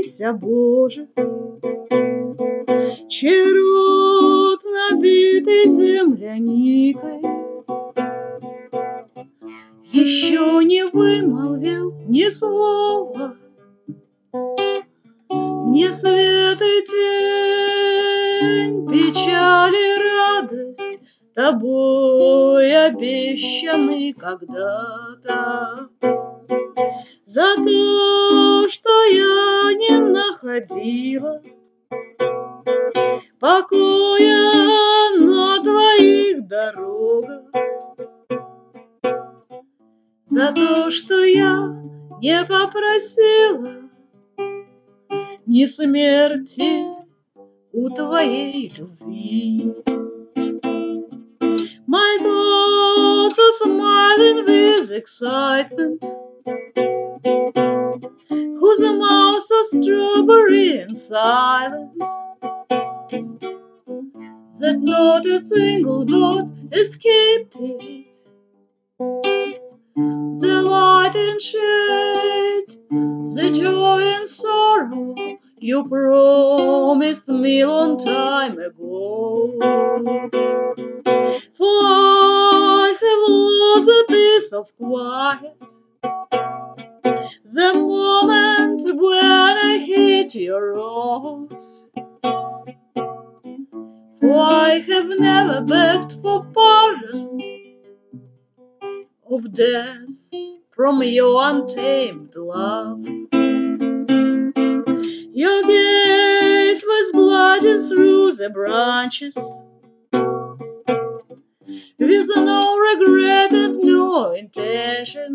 Вчися, Боже, рот набитый земляникой, еще не вымолвил ни слова, не свет и тень, печаль и радость тобой обещаны когда-то. За то, что я не находила покоя на твоих дорогах, за то, что я не попросила ни смерти у твоей любви. My thoughts are smiling with excitement, whose mouth are strawberry and silence? that not a single dot escaped it. The light and shade, the joy and sorrow you promised me long time ago. For I have lost a piece of quiet. The moment when I hit your road. For I have never begged for pardon of death from your untamed love. Your gaze was gliding through the branches with no regret and no intention.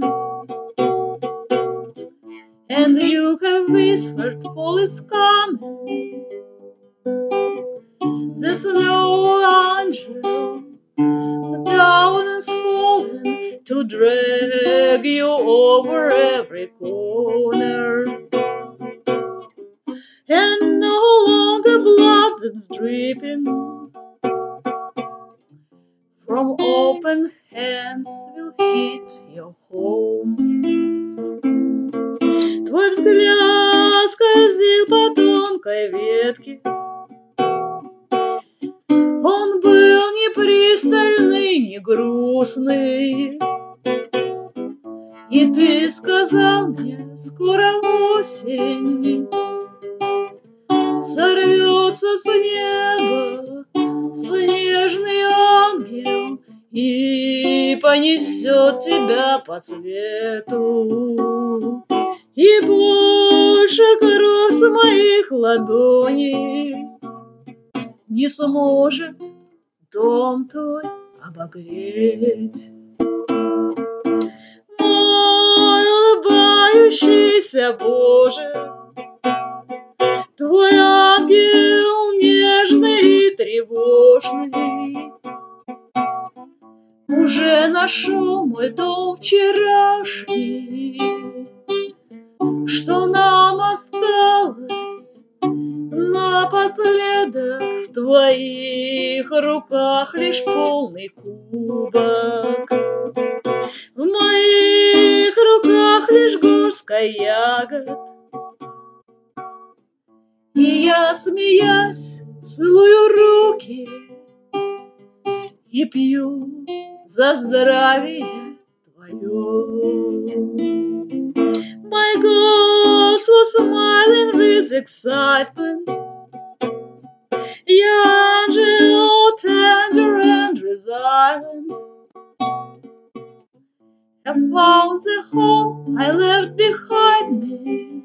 And you have whispered, fall is coming. The snow angel down is falling to drag you over every corner. And no longer blood that's dripping from open hands will hit your home. Твой взгляд скользил по тонкой ветке, Он был не пристальный, не грустный. И ты сказал мне, скоро осень Сорвется с неба снежный ангел И понесет тебя по свету. И больше кровь моих ладоней Не сможет дом твой обогреть. Мой улыбающийся Боже, Твой ангел нежный и тревожный Уже нашел мой дом вчерашний. Что нам осталось напоследок В твоих руках лишь полный кубок, В моих руках лишь горстка ягод, И я, смеясь, целую руки И пью за здравие твое. My was smiling with excitement. Your angel, tender and resilient, have found the home I left behind me.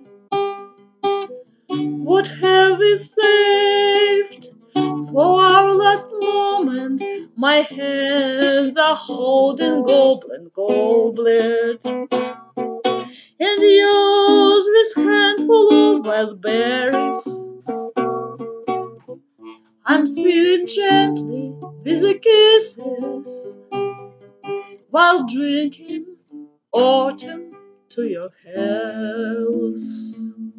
What have we saved for our last moment? My hands are holding goblin goblet and of wild berries. I'm sitting gently with the kisses while drinking autumn to your health.